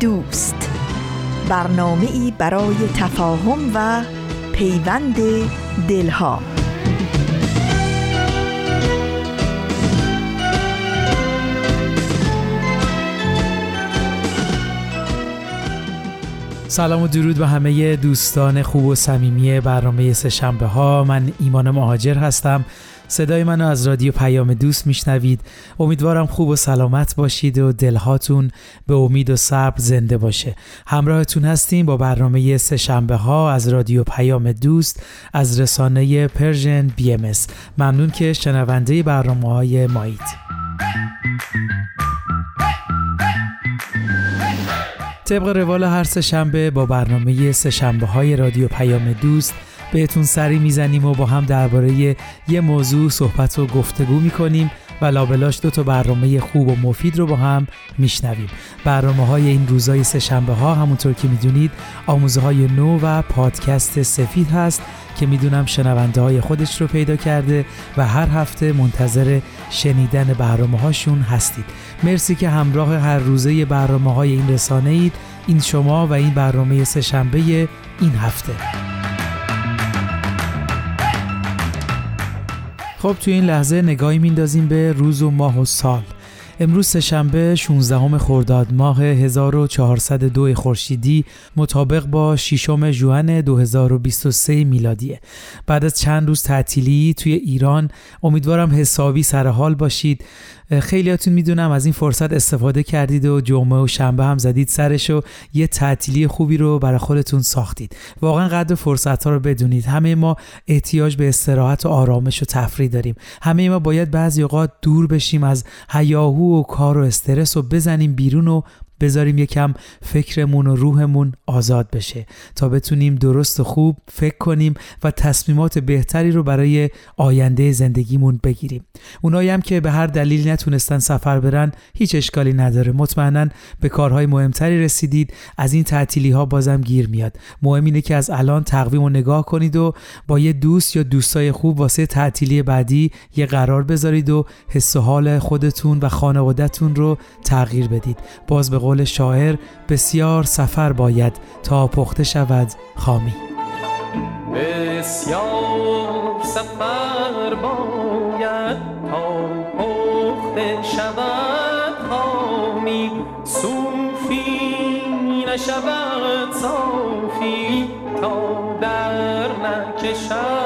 دوست. برنامه ای برای تفاهم و پیوند دلها. سلام و درود به همه دوستان خوب و صمیمی برنامه سه ها من ایمان مهاجر هستم. صدای منو از رادیو پیام دوست میشنوید. امیدوارم خوب و سلامت باشید و دلهاتون به امید و صبر زنده باشه. همراهتون هستیم با برنامه سه شنبه ها از رادیو پیام دوست از رسانه Persian BM ممنون که شنونده برنامه های مایید. طبق روال هر سه شنبه با برنامه سه شنبه های رادیو پیام دوست بهتون سری می‌زنیم و با هم درباره یه موضوع صحبت و گفتگو می‌کنیم و لابلاش دو تا برنامه خوب و مفید رو با هم میشنویم. برنامه های این روزای سهشنبه ها همونطور که می‌دونید آموزه های نو و پادکست سفید هست که می‌دونم شنونده های خودش رو پیدا کرده و هر هفته منتظر شنیدن برنامه هاشون هستید. مرسی که همراه هر روزه برنامه های این رسانه اید این شما و این برنامه سهشنبه این هفته. خب توی این لحظه نگاهی میندازیم به روز و ماه و سال. امروز سهشنبه 16 خرداد ماه 1402 خورشیدی مطابق با ششم ژوئن 2023 میلادیه. بعد از چند روز تعطیلی توی ایران امیدوارم حسابی سر حال باشید. خیلیاتون می‌دونم از این فرصت استفاده کردید و جمعه و شنبه هم زدید سرش و یه تعطیلی خوبی رو برای خودتون ساختید. واقعا قدر فرصت ها رو بدونید. همه ما احتیاج به استراحت و آرامش و تفریح داریم. همه ما باید بعضی اوقات دور بشیم از هیاهو و کار و استرس و بزنیم بیرون و بذاریم یکم فکرمون و روحمون آزاد بشه تا بتونیم درست و خوب فکر کنیم و تصمیمات بهتری رو برای آینده زندگیمون بگیریم. اونایی هم که به هر دلیل نتونستن سفر برن هیچ اشکالی نداره. مطمئنا به کارهای مهمتری رسیدید از این تعطیلی ها بازم گیر میاد. مهم اینه که از الان تقویم رو نگاه کنید و با یه دوست یا دوستای خوب واسه تعطیلی بعدی یه قرار بذارید و حس و حال خودتون و خانوادهتون رو تغییر بدید. باز به قول شاعر بسیار سفر باید تا پخته شود خامی. بسیار سفر باید تا پخته شود خامی. صوفی نشود صافی تا در نکشد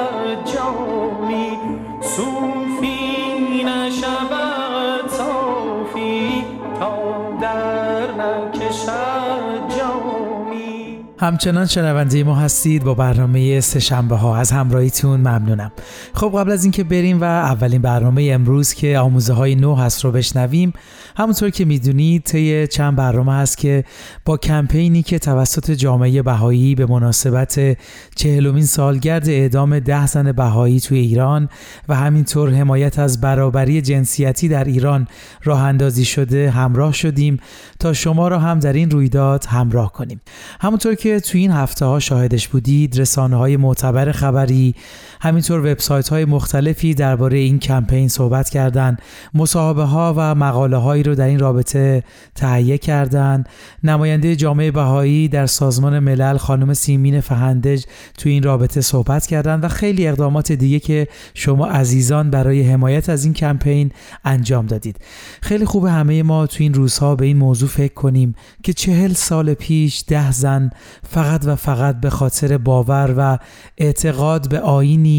همچنان شنونده ما هستید با برنامه سه شنبه ها. از همراهیتون ممنونم. خب قبل از اینکه بریم و اولین برنامه امروز که آموزه های نو هست رو بشنویم همونطور که می‌دونید طی چند برنامه هست که با کمپینی که توسط جامعه بهایی به مناسبت چهلمین سالگرد اعدام ده زن بهایی توی ایران و همینطور حمایت از برابری جنسیتی در ایران راه اندازی شده همراه شدیم تا شما را هم در این رویداد همراه کنیم. همونطور که توی این هفته ها شاهدش بودید رسانه های معتبر خبری همینطور وبسایت های مختلفی درباره این کمپین صحبت کردند. مصاحبه ها و مقاله هایی رو در این رابطه تهیه کردند. نماینده جامعه بهایی در سازمان ملل خانم سیمین فهندج توی این رابطه صحبت کردند و خیلی اقدامات دیگه که شما عزیزان برای حمایت از این کمپین انجام دادید. خیلی خوب همه ما توی این روزها به این موضوع فکر کنیم که چهل سال پیش ده زن فقط و فقط به خاطر باور و اعتقاد به آینی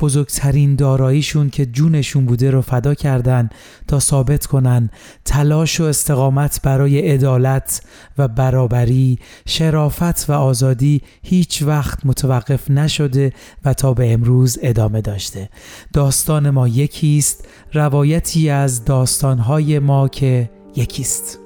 بزرگترین داراییشون که جونشون بوده رو فدا کردن تا ثابت کنن تلاش و استقامت برای عدالت و برابری شرافت و آزادی هیچ وقت متوقف نشده و تا به امروز ادامه داشته. داستان ما یکیست روایتی از داستانهای ما که یکیست.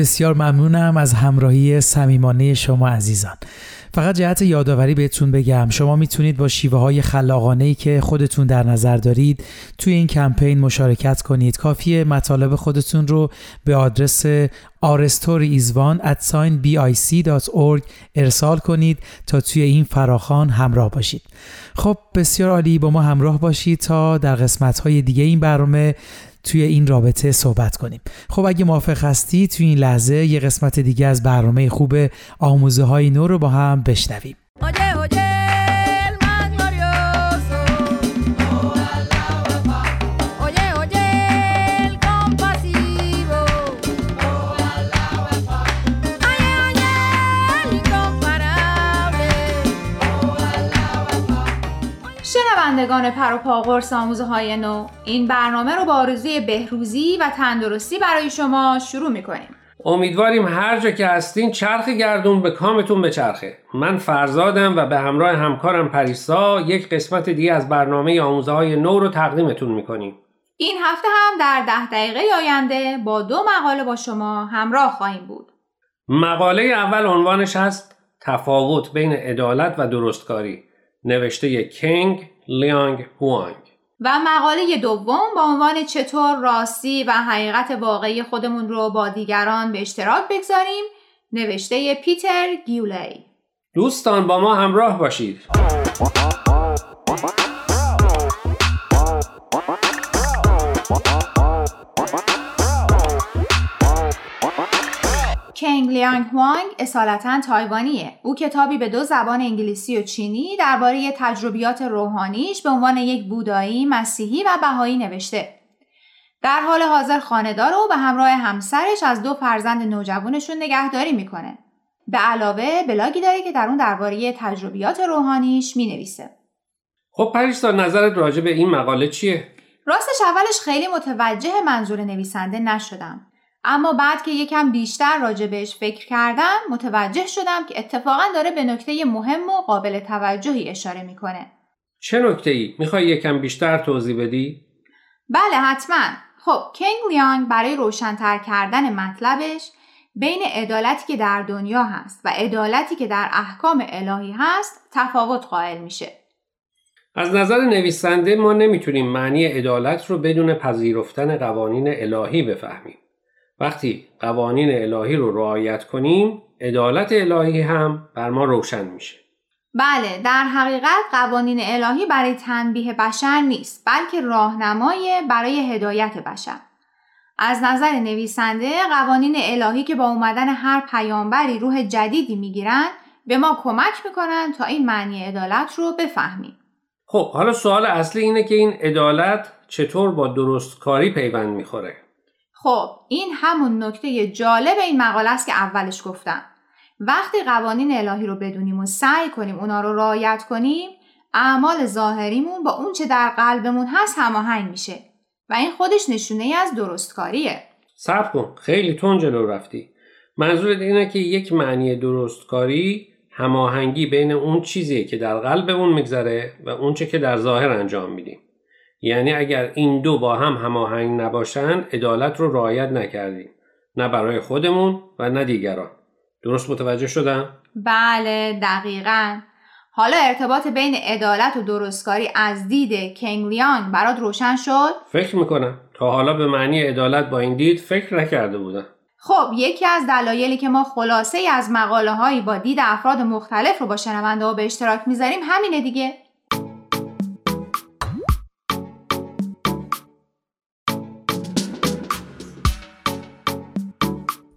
بسیار ممنونم از همراهی صمیمانه شما عزیزان. فقط جهت یادآوری بهتون بگم شما می‌تونید با شیوه های خلاقانه ای که خودتون در نظر دارید توی این کمپین مشارکت کنید. کافیه مطالب خودتون رو به آدرس arstoryisvan@bic.org ارسال کنید تا توی این فراخان همراه باشید. خب بسیار عالی با ما همراه باشید تا در قسمت های دیگه این برنامه توی این رابطه صحبت کنیم. خب اگه موافق هستی توی این لحظه یه قسمت دیگه از برنامه خوب آموزه های نو رو با هم بشنویم. شنوندگان پر و پا قرص آموزه های نو این برنامه رو با آرزوی بهروزی و تندرستی برای شما شروع می‌کنیم. امیدواریم هر جا که هستین چرخ گردون به کامتون بچرخه. من فرزادم و به همراه همکارم پریسا یک قسمت دیگه از برنامه آموزه های نو رو تقدیمتون می‌کنیم. این هفته هم در ده دقیقه آینده با دو مقاله با شما همراه خواهیم بود. مقاله اول عنوانش هست تفاوت بین عدالت و درستکاری. نوشته کینگ لیانگ هوانگ. و مقاله دوم با عنوان چطور راستی و حقیقت واقعی خودمون رو با دیگران به اشتراک بگذاریم نوشته پیتر گیولی دوستان با ما همراه باشید. کنگ لیانگ هوانگ اصالتا تایوانیه. او کتابی به دو زبان انگلیسی و چینی درباره تجربیات روحانیش به عنوان یک بودایی، مسیحی و بهایی نوشته. در حال حاضر خانهدار و به همراه همسرش از دو فرزند نوجوانشون نگهداری می‌کنه. به علاوه بلاگی داره که در اون درباره تجربیات روحانیش می‌نویسه. خب پریسا نظرت راجع به این مقاله چیه؟ راستش اولش خیلی متوجه منظور نویسنده نشدم. اما بعد که یکم بیشتر راجع بهش فکر کردم متوجه شدم که اتفاقا داره به نکته مهم و قابل توجهی اشاره می‌کنه. چه نکته ای؟ می‌خوای یکم بیشتر توضیح بدی؟ بله حتما. خب کینگ لیانگ برای روشنتر کردن مطلبش بین عدالتی که در دنیا هست و عدالتی که در احکام الهی هست تفاوت قائل میشه. از نظر نویسنده ما نمی‌تونیم معنی عدالت رو بدون پذیرفتن قوانین الهی بفهمیم. وقتی قوانین الهی رو رعایت کنیم عدالت الهی هم بر ما روشن میشه. بله در حقیقت قوانین الهی برای تنبیه بشر نیست بلکه راهنمای برای هدایت بشر. از نظر نویسنده قوانین الهی که با اومدن هر پیامبری روح جدیدی می‌گیرن به ما کمک می‌کنن تا این معنی عدالت رو بفهمیم. خب حالا سوال اصلی اینه که این عدالت چطور با درستکاری پیوند می‌خوره؟ خب این همون نکته جالب این مقاله است که اولش گفتم. وقتی قوانین الهی رو بدونیم و سعی کنیم اونا رو رعایت کنیم اعمال ظاهریمون با اون چه در قلبمون هست هماهنگ میشه و این خودش نشونه ای از درستکاریه. صبر کن خیلی تون جلو رفتی. منظورت اینه که یک معنی درستکاری هماهنگی بین اون چیزیه که در قلبمون میگذره و اون چه که در ظاهر انجام میدیم. یعنی اگر این دو با هم هماهنگ نباشن عدالت رو رعایت نکردیم. نه برای خودمون و نه دیگران. درست متوجه شدم؟ بله دقیقا. حالا ارتباط بین عدالت و درستکاری از دید کنگلیان برات روشن شد؟ فکر می‌کنم. تا حالا به معنی عدالت با این دید فکر نکرده بودم. خب یکی از دلایلی که ما خلاصه ای از مقاله هایی با دید افراد مختلف رو با شنونده ها به اشتراک می‌ذاریم همینه دیگه.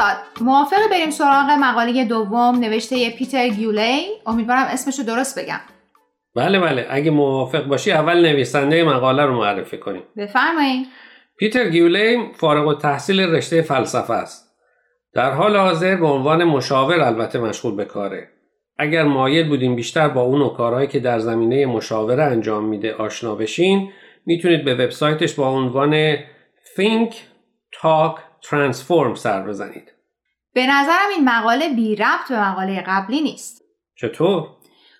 خب فرزاد موافق بریم سراغ مقاله دوم نوشته پیتر گیولی امیدوارم اسمش رو درست بگم. بله بله. اگه موافق باشی اول نویسنده مقاله رو معرفی کنیم. بفرمایید پیتر گیولیم فارغ و تحصیل رشته فلسفه است. در حال حاضر به عنوان مشاور البته مشغول به کاره. اگر مایل بودین بیشتر با اون و کارهایی که در زمینه مشاوره انجام میده آشنا بشین می‌تونید به وبسایتش با عنوان Think Talk Transform سر بزنید. به نظرم این مقاله بی ربط به مقاله قبلی نیست چطور؟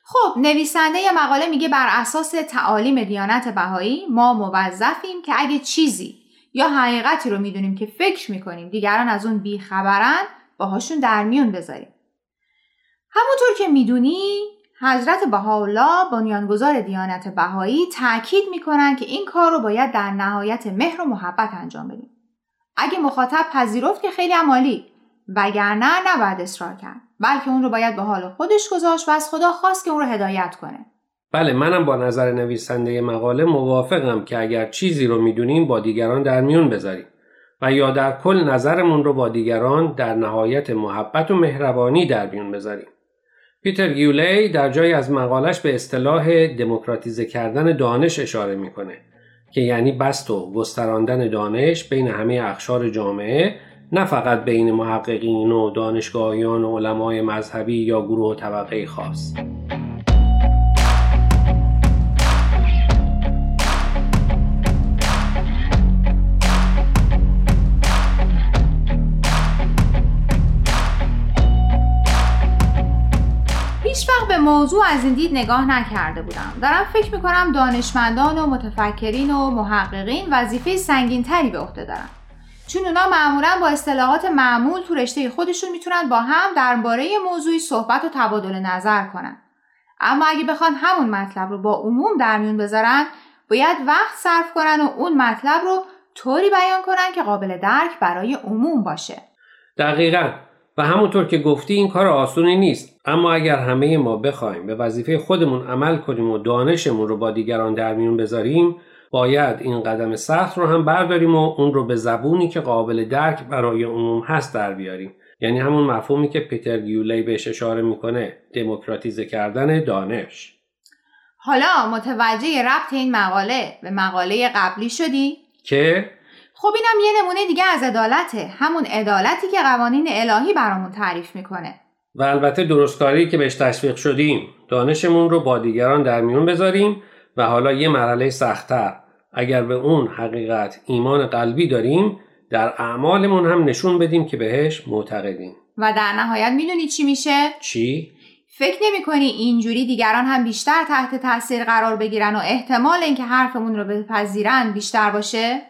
خب نویسنده یه مقاله میگه بر اساس تعالیم دیانت بهایی ما موظفیم که اگه چیزی یا حقیقتی رو می‌دونیم که فکر می‌کنیم دیگران از اون بیخبرن باهاشون در میون بذاریم همونطور که می‌دونی حضرت بهاءالله بنیانگذار دیانت بهایی تاکید می‌کنن که این کار رو باید در نهایت مهر و محبت انجام بدیم اگه مخاطب پذیرفت که خیلی عمالی وگرنه نباید اصرار کرد بلکه اون رو باید به حال خودش گذاشت و از خدا خواست که اون رو هدایت کنه بله منم با نظر نویسنده مقاله موافقم که اگر چیزی رو می‌دونیم با دیگران در میون بذاریم و یا در کل نظرمون رو با دیگران در نهایت محبت و مهربانی در میون بذاریم. پیتر گیولی در جای از مقالش به اصطلاح دموکراتیزه کردن دانش اشاره می‌کنه که یعنی بست و گستراندن دانش بین همه اخشار جامعه نه فقط بین محققین و دانشگاهیان و علمای مذهبی یا گروه و طبقه خاص. موضوع از این دید نگاه نکرده بودم. دارم فکر می‌کنم دانشمندان و متفکرین و محققین وظیفه سنگین تری به عهده دارن. چون اونا معمولا با اصطلاحات معمول تو رشته خودشون می‌تونن با هم درباره موضوعی صحبت و تبادل نظر کنن. اما اگه بخوان همون مطلب رو با عموم در میون بذارن باید وقت صرف کنن و اون مطلب رو طوری بیان کنن که قابل درک برای عموم باشه. دقیقا. و همونطور که گفتی این کار آسونی نیست. اما اگر همه ما بخوایم به وظیفه خودمون عمل کنیم و دانشمون رو با دیگران در میون بذاریم باید این قدم سخت رو هم برداریم و اون رو به زبونی که قابل درک برای عموم هست در بیاریم. یعنی همون مفهومی که پیتر گیولی بهش اشاره می‌کنه دموکراتیزه کردن دانش. حالا متوجه ربط این مقاله به مقاله قبلی شدی؟ که؟ خب اینم یه نمونه دیگه از عدالته همون عدالتی که قوانین الهی برامون تعریف می‌کنه و البته درستکاری که بهش تشویق شدیم دانشمون رو با دیگران در میون بذاریم و حالا یه مرحله سختتر اگر به اون حقیقت ایمان قلبی داریم در اعمالمون هم نشون بدیم که بهش معتقدیم و در نهایت می‌دونی چی میشه؟ چی؟ فکر نمی کنی اینجوری دیگران هم بیشتر تحت تاثیر قرار بگیرن و احتمال اینکه حرفمون رو بپذیرن بیشتر باشه؟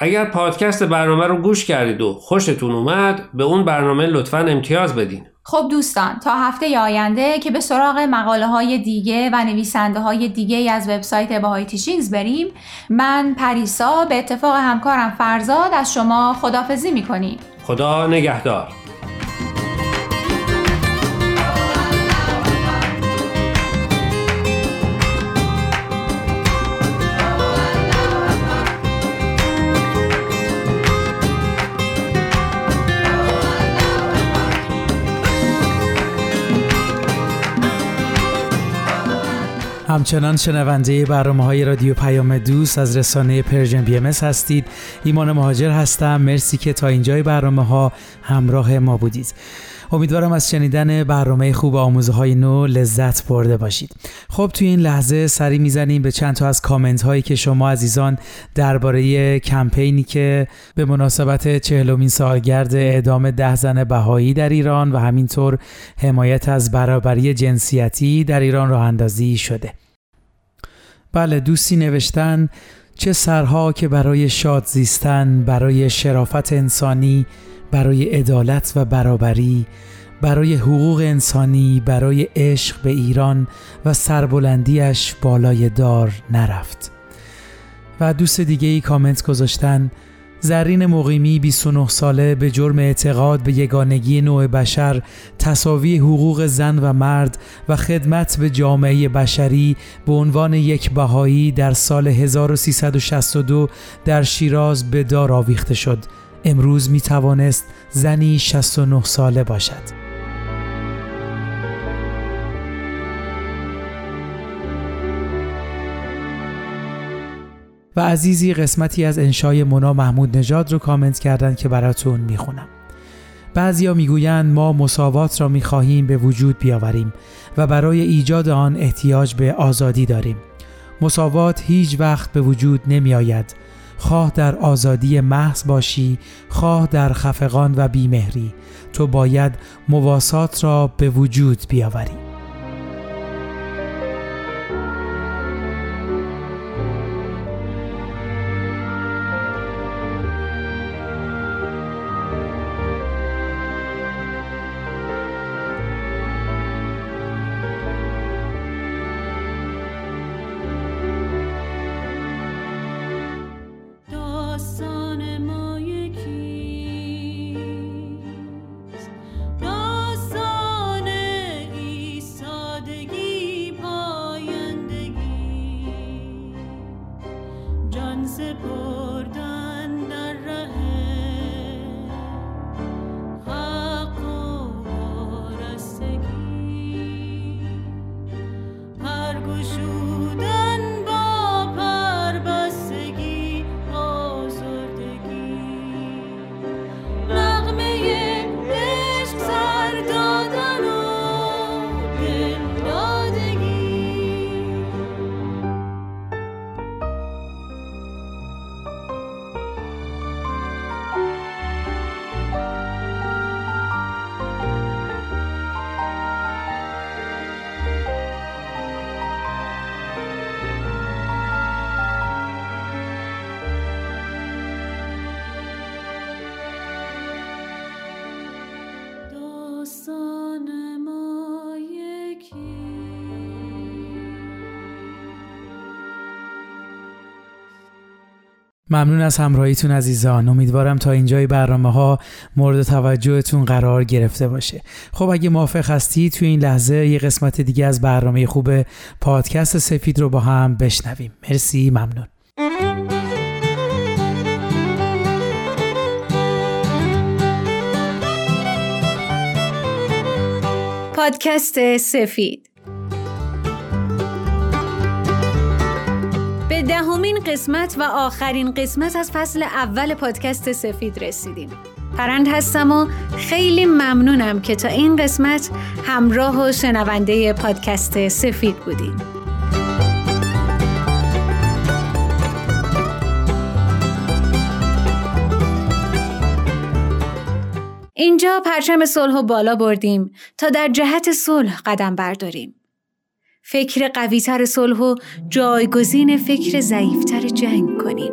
اگر پادکست برنامه رو گوش کردید و خوشتون اومد به اون برنامه لطفا امتیاز بدین. خب دوستان تا هفته آینده که به سراغ مقاله های دیگه و نویسنده های دیگه از وبسایت Bahai Teachings بریم من پریسا به اتفاق همکارم فرزاد از شما خدافزی می‌کنیم. خدا نگهدار. همچنان شنونده برنامه های رادیو پیام دوست از رسانه Persian BM هستید. ایمان مهاجر هستم. مرسی که تا اینجای برنامه ها همراه ما بودید. امیدوارم از شنیدن برنامه خوب آموزه های نو لذت برده باشید. خب توی این لحظه سری می‌زنیم به چند تا از کامنت هایی که شما عزیزان درباره کمپینی که به مناسبت چهلمین سالگرد اعدام ده زن بهایی در ایران و همینطور حمایت از برابری جنسیتی در ایران راه اندازی شده. بله دوستی نوشتن چه سرها که برای شاد زیستن برای شرافت انسانی برای عدالت و برابری برای حقوق انسانی برای عشق به ایران و سربلندیش بالای دار نرفت. و دوست دیگه ای کامنت گذاشتن زرین مقیمی 29 ساله به جرم اعتقاد به یگانگی نوع بشر تصاوی حقوق زن و مرد و خدمت به جامعه بشری به عنوان یک بهایی در سال 1362 در شیراز به دار آویخته شد. امروز می توانست زنی 69 ساله باشد. و عزیزی قسمتی از انشای مونا محمود نژاد رو کامنت کردن که براتون می‌خونم. بعضیا می‌گویند ما مساوات را می‌خواهیم به وجود بیاوریم و برای ایجاد آن احتیاج به آزادی داریم. مساوات هیچ وقت به وجود نمی آید خواه در آزادی محض باشی خواه در خفقان و بیمهری. تو باید مواسات را به وجود بیاوری. ممنون از همراهیتون عزیزان. امیدوارم تا اینجای برنامه ها مورد توجهتون قرار گرفته باشه. خب اگه موافق هستی توی این لحظه یه قسمت دیگه از برنامه خوب پادکست سفید رو با هم بشنویم. مرسی ممنون. پادکست سفید به دهمین قسمت و آخرین قسمت از فصل اول پادکست سفید رسیدیم پرند هستم و خیلی ممنونم که تا این قسمت همراه و شنونده پادکست سفید بودیم اینجا پرچم صلح و بالا بردیم تا در جهت صلح قدم برداریم. فکر قویتر صلح و جایگزین فکر ضعیفتر جنگ کنیم.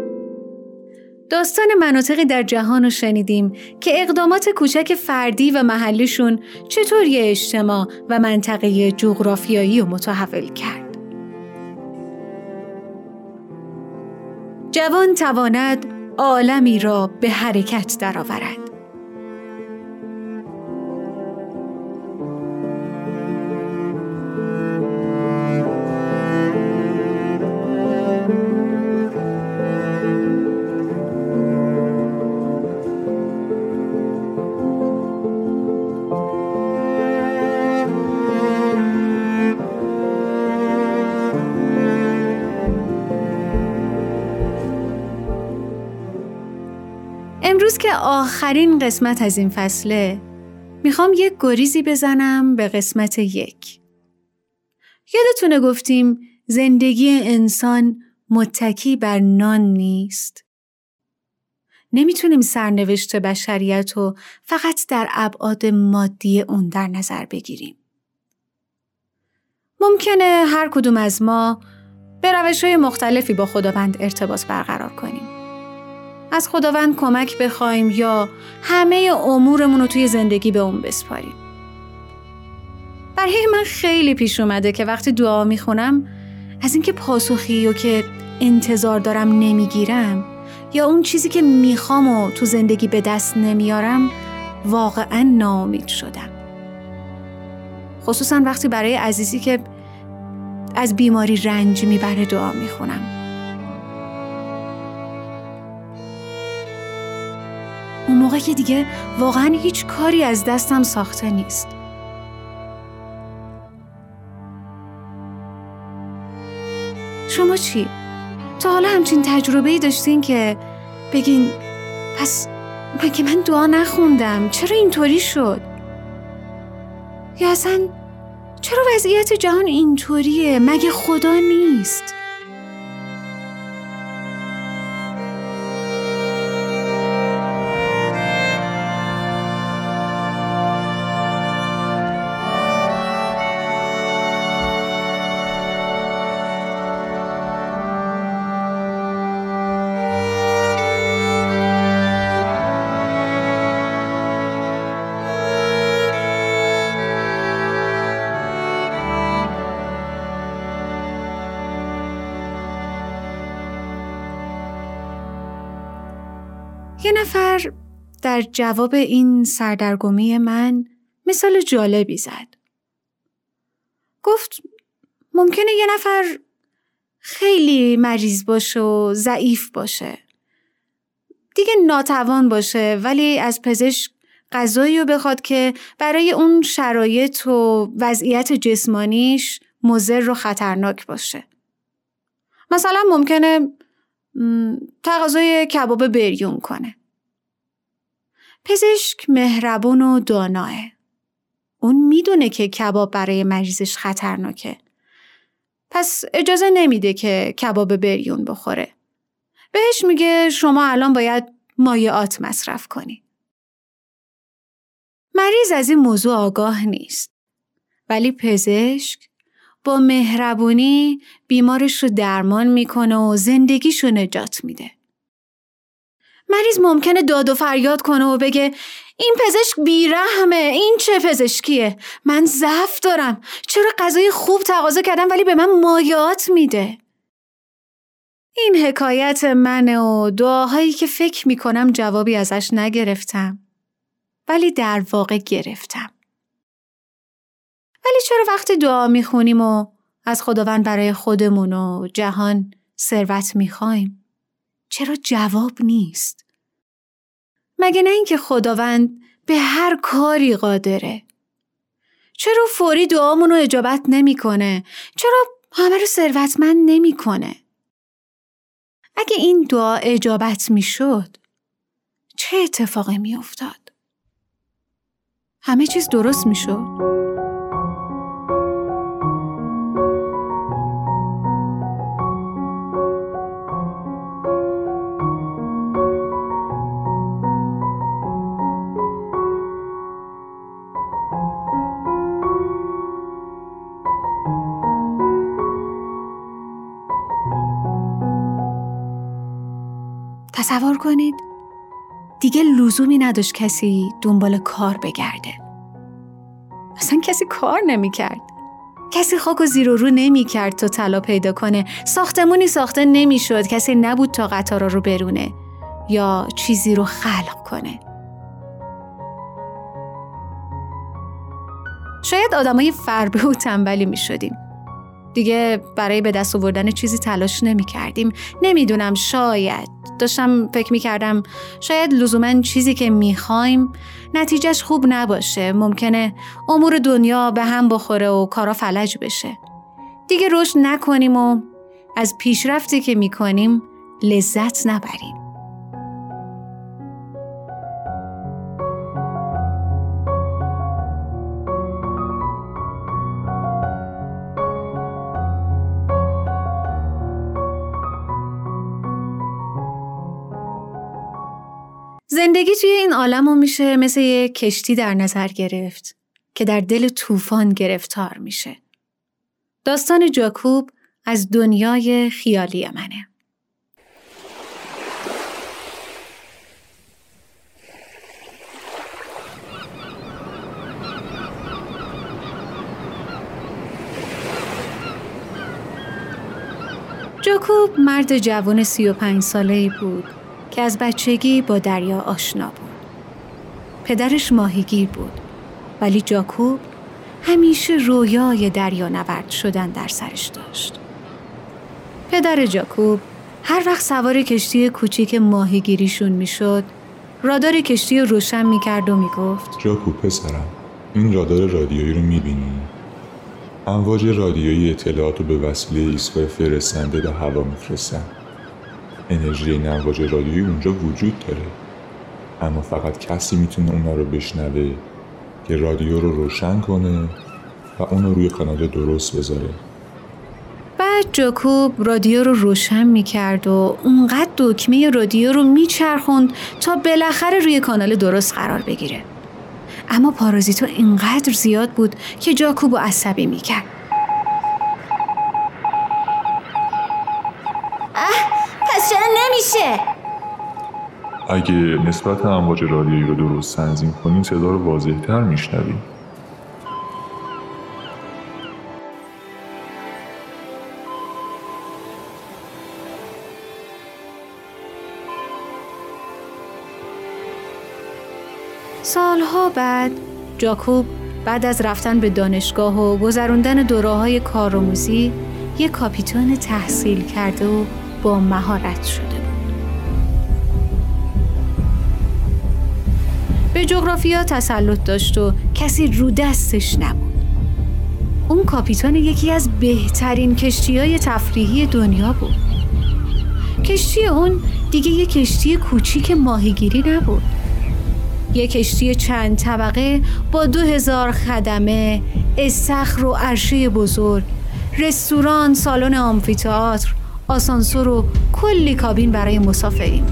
داستان مناطقی در جهان رو شنیدیم که اقدامات کوچک فردی و محلیشون چطور یه اجتماع و منطقه جغرافیایی رو متحول کرد. جوان تواند عالمی را به حرکت درآورد. آخرین قسمت از این فصله می‌خوام یک گریزی بزنم به قسمت یک. یادتونه گفتیم زندگی انسان متکی بر نان نیست؟ نمی‌تونیم سرنوشت بشریت رو فقط در ابعاد مادی اون در نظر بگیریم. ممکنه هر کدوم از ما به روش های مختلفی با خداوند ارتباط برقرار کنیم. از خداوند کمک بخوایم یا همه امورمون رو توی زندگی به اون بسپاریم. برای من خیلی پیش اومده که وقتی دعا می‌خونم از اینکه پاسخی و که انتظار دارم نمی‌گیرم یا اون چیزی که می‌خوام و تو زندگی به دست نمیارم واقعا ناامید شدم. خصوصا وقتی برای عزیزی که از بیماری رنج می‌بره دعا می‌خونم. موقع که دیگه واقعا هیچ کاری از دستم ساخته نیست. شما چی؟ تا حالا همچین تجربه ای داشتین که بگین پس مگه من دعا نخوندم چرا اینطوری شد؟ یا اصلا چرا وضعیت جهان اینطوریه مگه خدا نیست؟ در جواب این سردرگمی من مثال جالبی زد. گفت ممکنه یه نفر خیلی مریض باشه و ضعیف باشه. دیگه ناتوان باشه ولی از پزشک غذایی رو بخواد که برای اون شرایط و وضعیت جسمانیش مضر و خطرناک باشه. مثلا ممکنه تقاضای کباب بریون کنه. پزشک مهربون و داناه. اون می‌دونه که کباب برای مریضش خطرناکه. پس اجازه نمیده که کباب بریون بخوره. بهش میگه شما الان باید مایعات مصرف کنی. مریض از این موضوع آگاه نیست. ولی پزشک با مهربونی بیمارش رو درمان می‌کنه و زندگیش رو نجات میده. مریض ممکنه داد و فریاد کنه و بگه این پزشک بیرحمه این چه پزشکیه من ضعف دارم چرا غذای خوب تقاضا کردم ولی به من مایات میده این حکایت منه و دعاهایی که فکر می کنم جوابی ازش نگرفتم. ولی در واقع گرفتم. ولی چرا وقتی دعا می خونیم و از خداوند برای خودمون و جهان ثروت می خوایم؟ چرا جواب نیست؟ مگه نه اینکه خداوند به هر کاری قادره؟ چرا فوری دعامون رو اجابت نمی‌کنه؟ چرا همه رو ثروتمند نمی‌کنه؟ اگه این دعا اجابت می‌شد چه اتفاقی میافتاد؟ همه چیز درست می‌شد؟ تصور کنید دیگه لزومی نداشت کسی دنبال کار بگرده. اصلا کسی کار نمی‌کرد. کسی خاک و زیر و رو نمی‌کرد تا طلا پیدا کنه. ساختمونی ساخته نمی‌شد. کسی نبود تا قطارا رو برونه یا چیزی رو خلق کنه. شاید آدمای فربه و تنبلی می شدیم. دیگه برای به دست آوردن چیزی تلاش نمی کردیم. نمی‌دونم شاید داشتم فکر می کردم شاید لزوما چیزی که می خوایم نتیجهش خوب نباشه. ممکنه امور دنیا به هم بخوره و کارا فلج بشه. دیگه رشد نکنیم و از پیشرفتی که می کنیم لذت نبریم. زندگی توی این عالم رو میشه مثل یه کشتی در نظر گرفت که در دل طوفان گرفتار میشه. داستان جاکوب از دنیای خیالی منه. جاکوب مرد جوان سی و پنج ساله ای بود که از بچگی با دریا آشنا بود. پدرش ماهیگیر بود ولی جاکوب همیشه رویای دریا نورد شدن در سرش داشت. پدر جاکوب هر وقت سوار کشتی کوچیک ماهیگیریشون می‌شد رادار کشتی رو روشن می‌کرد و می‌گفت جاکوب پسرم این رادار رادیویی رو می‌بینی؟ امواج رادیویی اطلاعات رو به وسیله ایستگاه فرستنده به هوا میفرستن انرژی امواج رادیویی اونجا وجود داره. اما فقط کسی می‌تونه اونا رو بشنوه که رادیو رو روشن کنه و اونو روی کانال درست بذاره. بعد جاکوب رادیو رو روشن می‌کرد و اونقدر دکمه رادیو رو میچرخوند تا بالاخره روی کانال درست قرار بگیره. اما پارازیتو اینقدر زیاد بود که جاکوب رو عصبی می‌کرد پس چرا نمیشه اگه نسبت امواج رادیویی رو درست تنظیم کنین صدا رو واضحتر میشنویم. سالها بعد جاکوب بعد از رفتن به دانشگاه و گذراندن دوره کارآموزی یک کاپیتان تحصیل کرده و با مهارت شده به جغرافیا تسلط داشت و کسی رو دستش نبود. اون کاپیتان یکی از بهترین کشتی های تفریحی دنیا بود. کشتی اون دیگه یه کشتی کوچیک ماهیگیری نبود. یک کشتی چند طبقه با دو هزار خدمه، استخر و عرشه بزرگ، رستوران، سالن آمفیتئاتر، آسانسور و کلی کابین برای مسافرین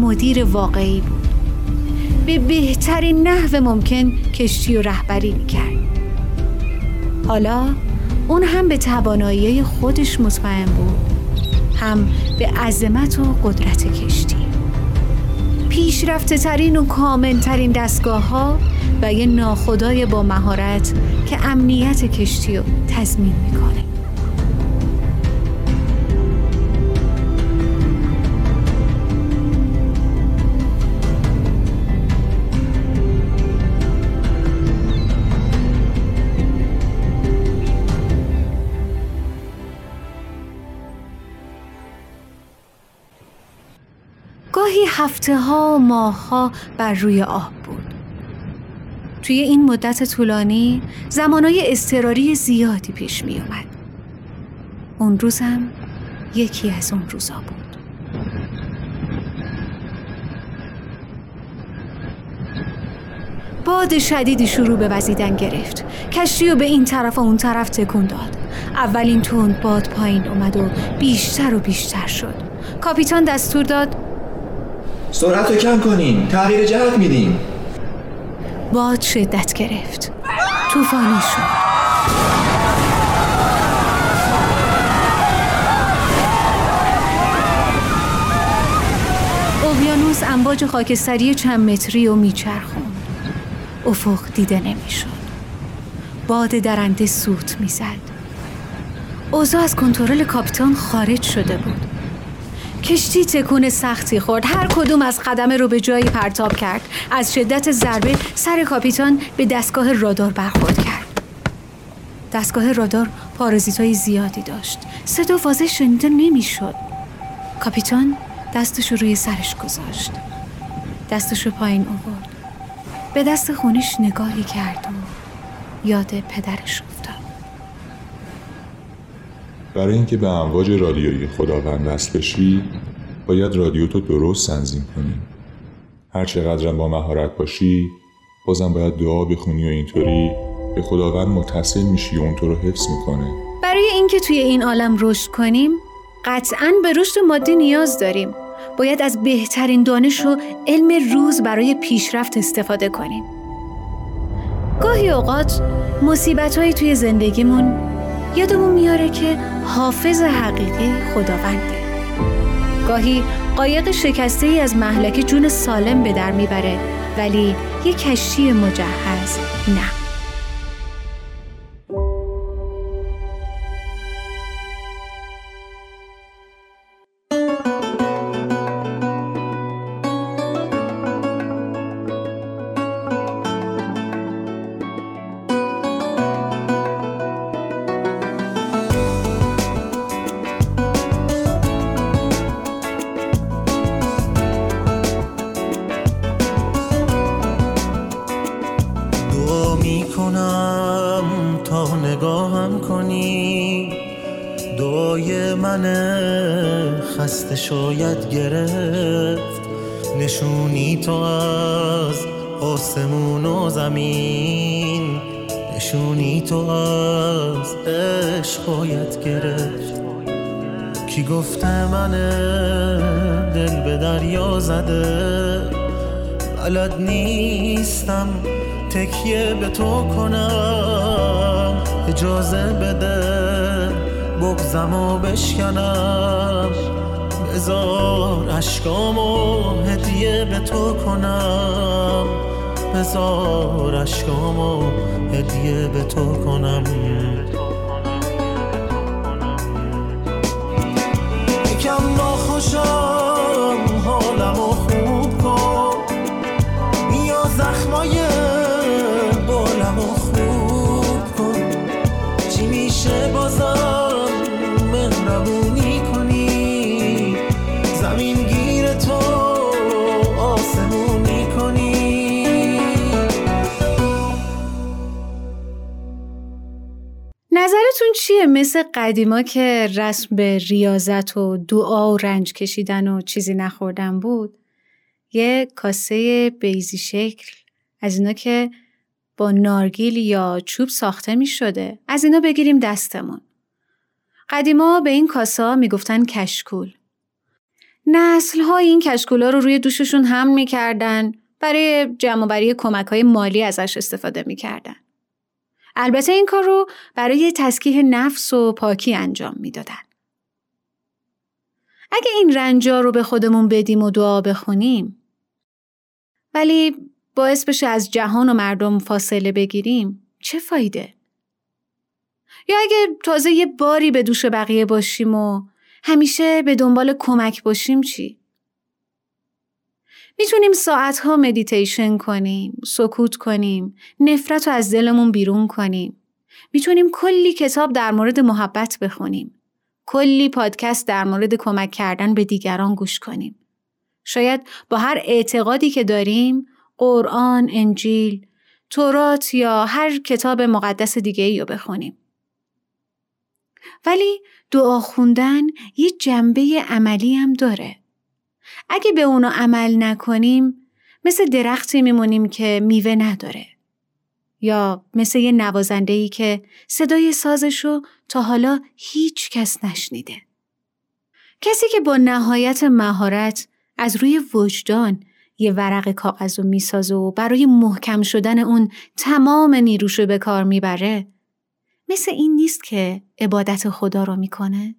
مدیر واقعی بود. به بهترین نحو ممکن کشتی و رهبری می‌کرد. حالا اون هم به توانایی خودش مطمئن بود. هم به عظمت و قدرت کشتی پیشرفته ترین و کامل ترین دستگاه ها و یه ناخدای با مهارت که امنیت کشتی رو تضمین می‌کنه هفته ها و ماه ها بر روی آب بود. توی این مدت طولانی زمانای اضطراری زیادی پیش می اومد. اون روزم یکی از اون روزا بود. باد شدیدی شروع به وزیدن گرفت کشتی رو به این طرف و اون طرف تکون داد اولین تند باد پایین اومد و بیشتر و بیشتر شد کاپیتان دستور داد سرعت رو کم کنین. تغییر جهت میدیم. باد شدت گرفت. طوفانی شد. اقیانوس امواج خاکستری چند متری و میچرخوند. افق دیده نمی‌شد. باد درنده سوت می‌زد. اوضاع از کنترل کاپیتان خارج شده بود. کشتی تکون سختی خورد. هر کدوم از قدم رو به جایی پرتاب کرد. از شدت ضربه سر کاپیتان به دستگاه رادار برخورد کرد. دستگاه رادار پارازیت های زیادی داشت. صدا واضح شنیده نمی‌شد. کاپیتان دستش رو روی سرش گذاشت. دستش رو پایین آورد. به دست خونش نگاهی کرد و یاد پدرش افتاد. برای اینکه به امواج رادیویی خداوند وصل بشی باید رادیو تو درست تنظیم کنی. هر چقدر با مهارت باشی بازم باید دعا بخونی و اینطوری به خداوند متصل میشی و اون تو رو حفظ می‌کنه. برای اینکه توی این عالم رشد کنیم قطعا به رشد مادی نیاز داریم. باید از بهترین دانش و علم روز برای پیشرفت استفاده کنیم. گاهی اوقات مصیبت توی زندگیمون یادمون میاره که حافظ حقیقی خداونده. گاهی قایق شکسته ای از محلک جون سالم به در می‌بره ولی یه کشتی مجهز نه. شاید گرفت نشونی تو از آسمون و زمین. نشونی تو از عشق باید گرفت. کی گفته من دل به دریا زده؟ بلد نیستم تکیه به تو کنم. اجازه بده بغزم و بشکنم. بزار اشکامو هدیه به تو کنم. بزار اشکامو هدیه به تو کنم. چیه مثل قدیما که رسم به ریاضت و دعا و رنج کشیدن و چیزی نخوردن بود؟ یه کاسه بیزی شکل. از اینا که با نارگیل یا چوب ساخته می شده از اینا بگیریم دستمون. قدیما به این کاسه ها می گفتن کشکول. نسل های این کشکول ها رو روی دوششون هم می کردن برای جمع بری کمک های مالی ازش استفاده می کردن. البته این کار رو برای تزکیه نفس و پاکی انجام می‌دادن. اگه این رنجا رو به خودمون بدیم و دعا بخونیم ولی باعث بشه از جهان و مردم فاصله بگیریم چه فایده؟ یا اگه تازه یه باری به دوش بقیه باشیم و همیشه به دنبال کمک باشیم چی؟ می‌تونیم ساعتها مدیتیشن کنیم، سکوت کنیم، نفرت رو از دلمون بیرون کنیم. می‌تونیم کلی کتاب در مورد محبت بخونیم. کلی پادکست در مورد کمک کردن به دیگران گوش کنیم. شاید با هر اعتقادی که داریم قرآن، انجیل، تورات یا هر کتاب مقدس دیگه ای رو بخونیم. ولی دعا خوندن یه جنبه عملی هم داره. اگه به اونو عمل نکنیم مثل درختی میمونیم که میوه نداره. یا مثل یه نوازنده که صدای سازشو تا حالا هیچ کس نشنیده. کسی که با نهایت مهارت از روی وجدان یه ورق کاغذ رو می‌سازه و برای محکم شدن اون تمام نیروشو به کار می‌بره مثل این نیست که عبادت خدا رو می‌کنه؟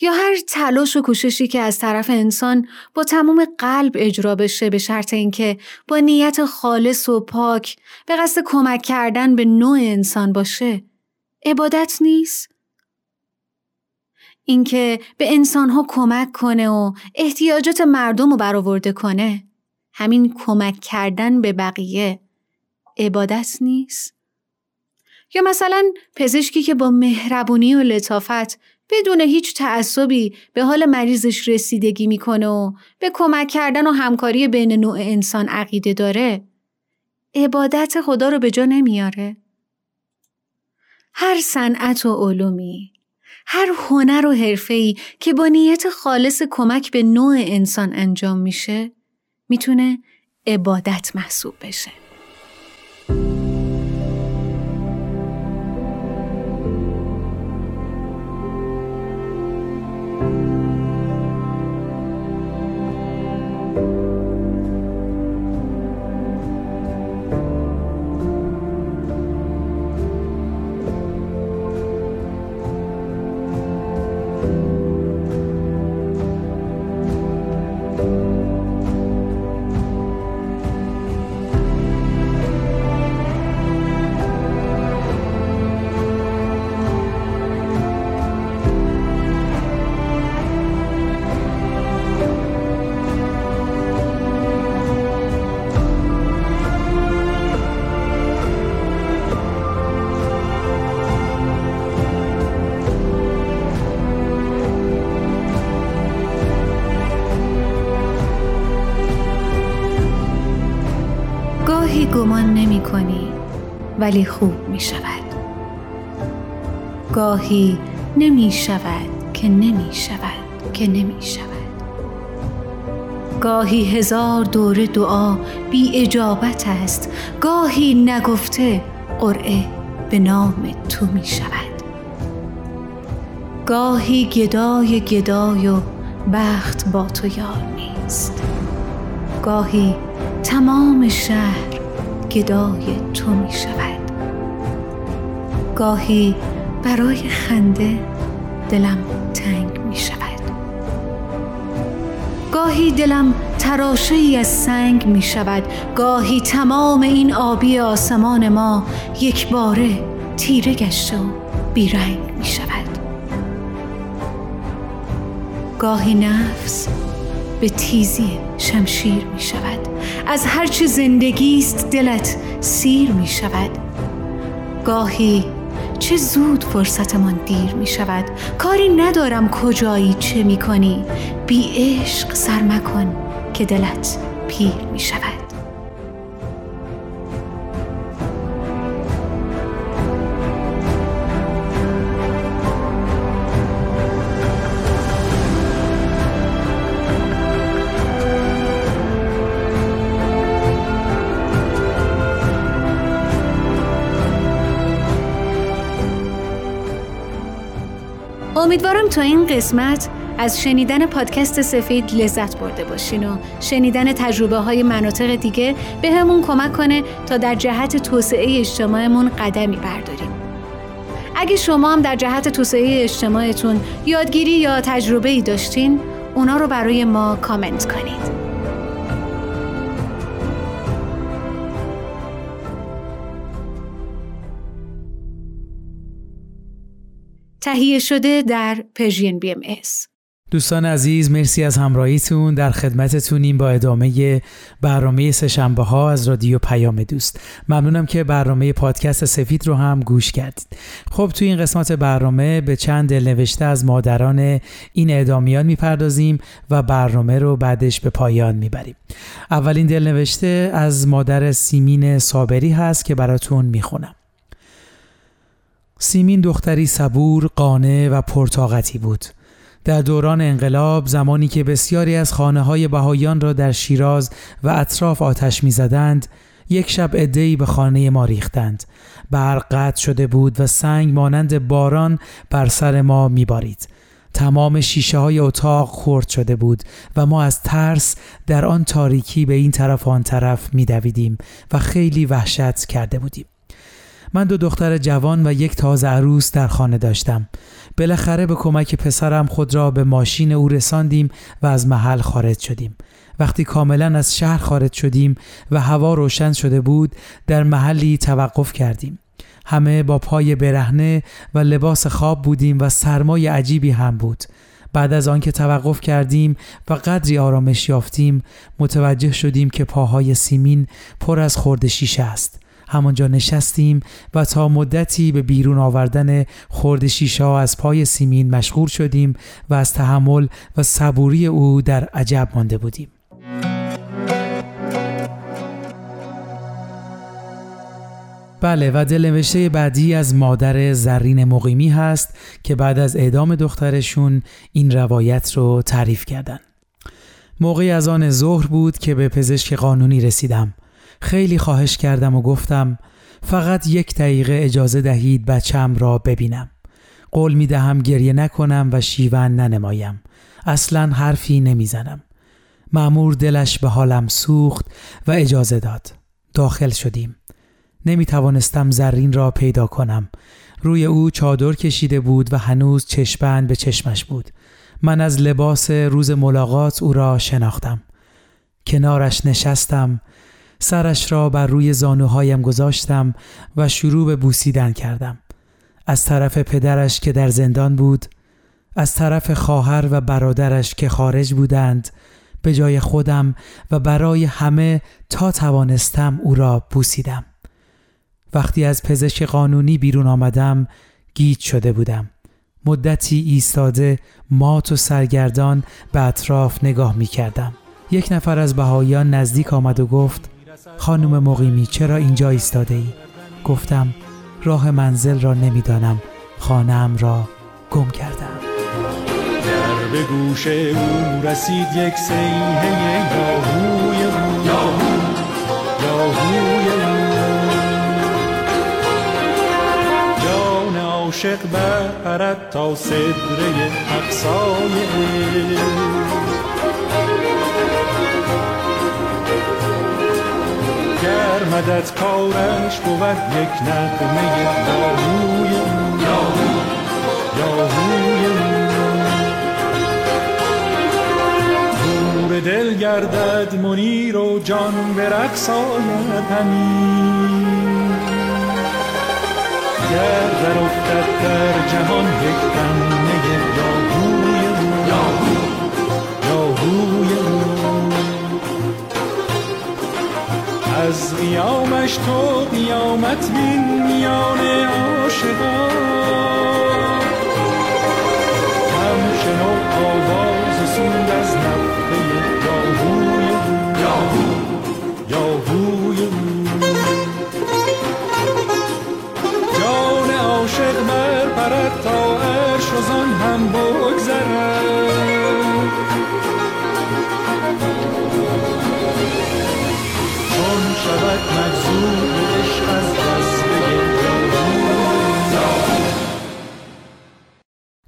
یا هر تلاش و کوششی که از طرف انسان با تمام قلب اجرا بشه به شرط اینکه با نیت خالص و پاک به قصد کمک کردن به نوع انسان باشه عبادت نیست؟ اینکه به انسانها کمک کنه و احتیاجات مردم رو برآورده کنه همین کمک کردن به بقیه عبادت نیست؟ یا مثلا پزشکی که با مهربونی و لطافت بدون هیچ تعصبی به حال مریضش رسیدگی می‌کنه و به کمک کردن و همکاری بین نوع انسان عقیده داره عبادت خدا رو به جا نمیاره. هر صنعت و علومی هر هنر و حرفه‌ای که با نیت خالص کمک به نوع انسان انجام میشه می‌تونه عبادت محسوب بشه. ولی خوب می شود. گاهی نمی شود که نمی شود که نمی شود. گاهی هزار دوره دعا بی اجابت است گاهی نگفته قرعه به نام تو می شود. گاهی گدای گدای و بخت با تو یار نیست. گاهی تمام شهر گدای تو می شود. گاهی برای خنده دلم تنگ می شود. گاهی دلم تراشه ای از سنگ می شود. گاهی تمام این آبی آسمان ما یک باره تیره گشته و بیرنگ می شود. گاهی نفس به تیزی شمشیر می شود. از هرچه زندگی است دلت سیر می شود. گاهی چه زود فرصتمان دیر می شود. کاری ندارم کجایی چه می کنی. بی عشق سر مکن که دلت پیر می شود. امیدوارم تا این قسمت از شنیدن پادکست سفید لذت برده باشین و شنیدن تجربه های مناطق دیگه به همون کمک کنه تا در جهت توسعه اجتماعمون قدمی برداریم. اگه شما هم در جهت توسعه اجتماعتون یادگیری یا تجربه ای داشتین اونا رو برای ما کامنت کنید تهیه شده در Persian BMS. دوستان عزیز مرسی از همراهیتون در خدمتتونیم با ادامه برنامه سهشنبه ها از رادیو پیام دوست. ممنونم که برنامه پادکست سفید رو هم گوش کردید. خب توی این قسمت برنامه به چند دلنوشته از مادران این اعدامیان می‌پردازیم و برنامه رو بعدش به پایان می‌بریم. اولین دلنوشته از مادر سیمین صابری هست که براتون می‌خونم. سیمین دختری صبور، قانع و پرتاقتی بود. در دوران انقلاب زمانی که بسیاری از خانه های بهایان را در شیراز و اطراف آتش می‌زدند یک شب عدهای به خانه ما ریختند. برق قطع شده بود و سنگ مانند باران بر سر ما میبارید. تمام شیشه های اتاق خورد شده بود و ما از ترس در آن تاریکی به این طرف آن طرف میدویدیم و خیلی وحشت کرده بودیم. من دو دختر جوان و یک تازه عروس در خانه داشتم. بالاخره به کمک پسرم خود را به ماشین او رساندیم و از محل خارج شدیم. وقتی کاملا از شهر خارج شدیم و هوا روشن شده بود در محلی توقف کردیم. همه با پای برهنه و لباس خواب بودیم و سرمای عجیبی هم بود. بعد از آنکه توقف کردیم و قدری آرامش یافتیم متوجه شدیم که پاهای سیمین پر از خورد شیشه است. همانجا نشستیم و تا مدتی به بیرون آوردن خورد شیشه از پای سیمین مشغول شدیم و از تحمل و صبوری او در عجب مانده بودیم. بله و دلنوشته بعدی از مادر زرین مقیمی هست که بعد از اعدام دخترشون این روایت رو تعریف کردن. موقعی از آن ظهر بود که به پزشک قانونی رسیدم. خیلی خواهش کردم و گفتم فقط یک دقیقه اجازه دهید بچم را ببینم. قول می دهم گریه نکنم و شیون ننمایم. اصلا حرفی نمی‌زنم. معمور دلش به حالم سوخت و اجازه داد. داخل شدیم. نمی توانستم زرین را پیدا کنم. روی او چادر کشیده بود و هنوز چشمند به چشمش بود. من از لباس روز ملاقات او را شناختم. کنارش نشستم سرش را بر روی زانوهایم گذاشتم و شروع به بوسیدن کردم. از طرف پدرش که در زندان بود، از طرف خواهر و برادرش که خارج بودند، به جای خودم و برای همه تا توانستم او را بوسیدم. وقتی از پزشک قانونی بیرون آمدم، گیج شده بودم. مدتی ایستاده مات و سرگردان به اطراف نگاه می کردم. یک نفر از بهاییان نزدیک آمد و گفت خانم مقیمی چرا اینجا ایستاده ای؟ گفتم راه منزل را نمی‌دانم. خانم را گم کردم در به گوش او رسید یک سیحه یاهوی او. یاهوی او. جان عاشق برپرد تا صدره اقصای گر مدد کارش بود یک نقمه یاهوی. یاهوی. نور دل گردد منیر و جان به رقص گر در افتد در جهان یک قمه یاهوی. یاهوی. از قیامش تو قیامت بین میان عاشقان. هم شنو آواز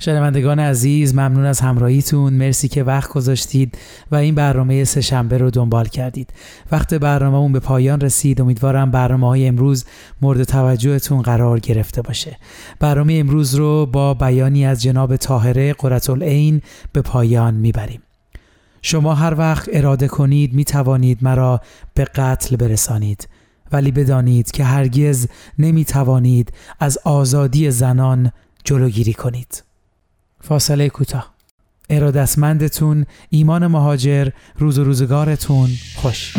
شنوندگان عزیز ممنون از همراهیتون. مرسی که وقت گذاشتید و این برنامه سهشنبه رو دنبال کردید. وقت برنامه اون به پایان رسید. امیدوارم برنامه های امروز مورد توجهتون قرار گرفته باشه. برنامه امروز رو با بیانی از جناب طاهره قرتالعین به پایان می‌بریم. شما هر وقت اراده کنید می توانید مرا به قتل برسانید. ولی بدانید که هرگز نمی توانید از آزادی زنان جلوگیری کنید. فاصله کوتاه. ارادتمندتون ایمان مهاجر روز و روزگارتون خوش.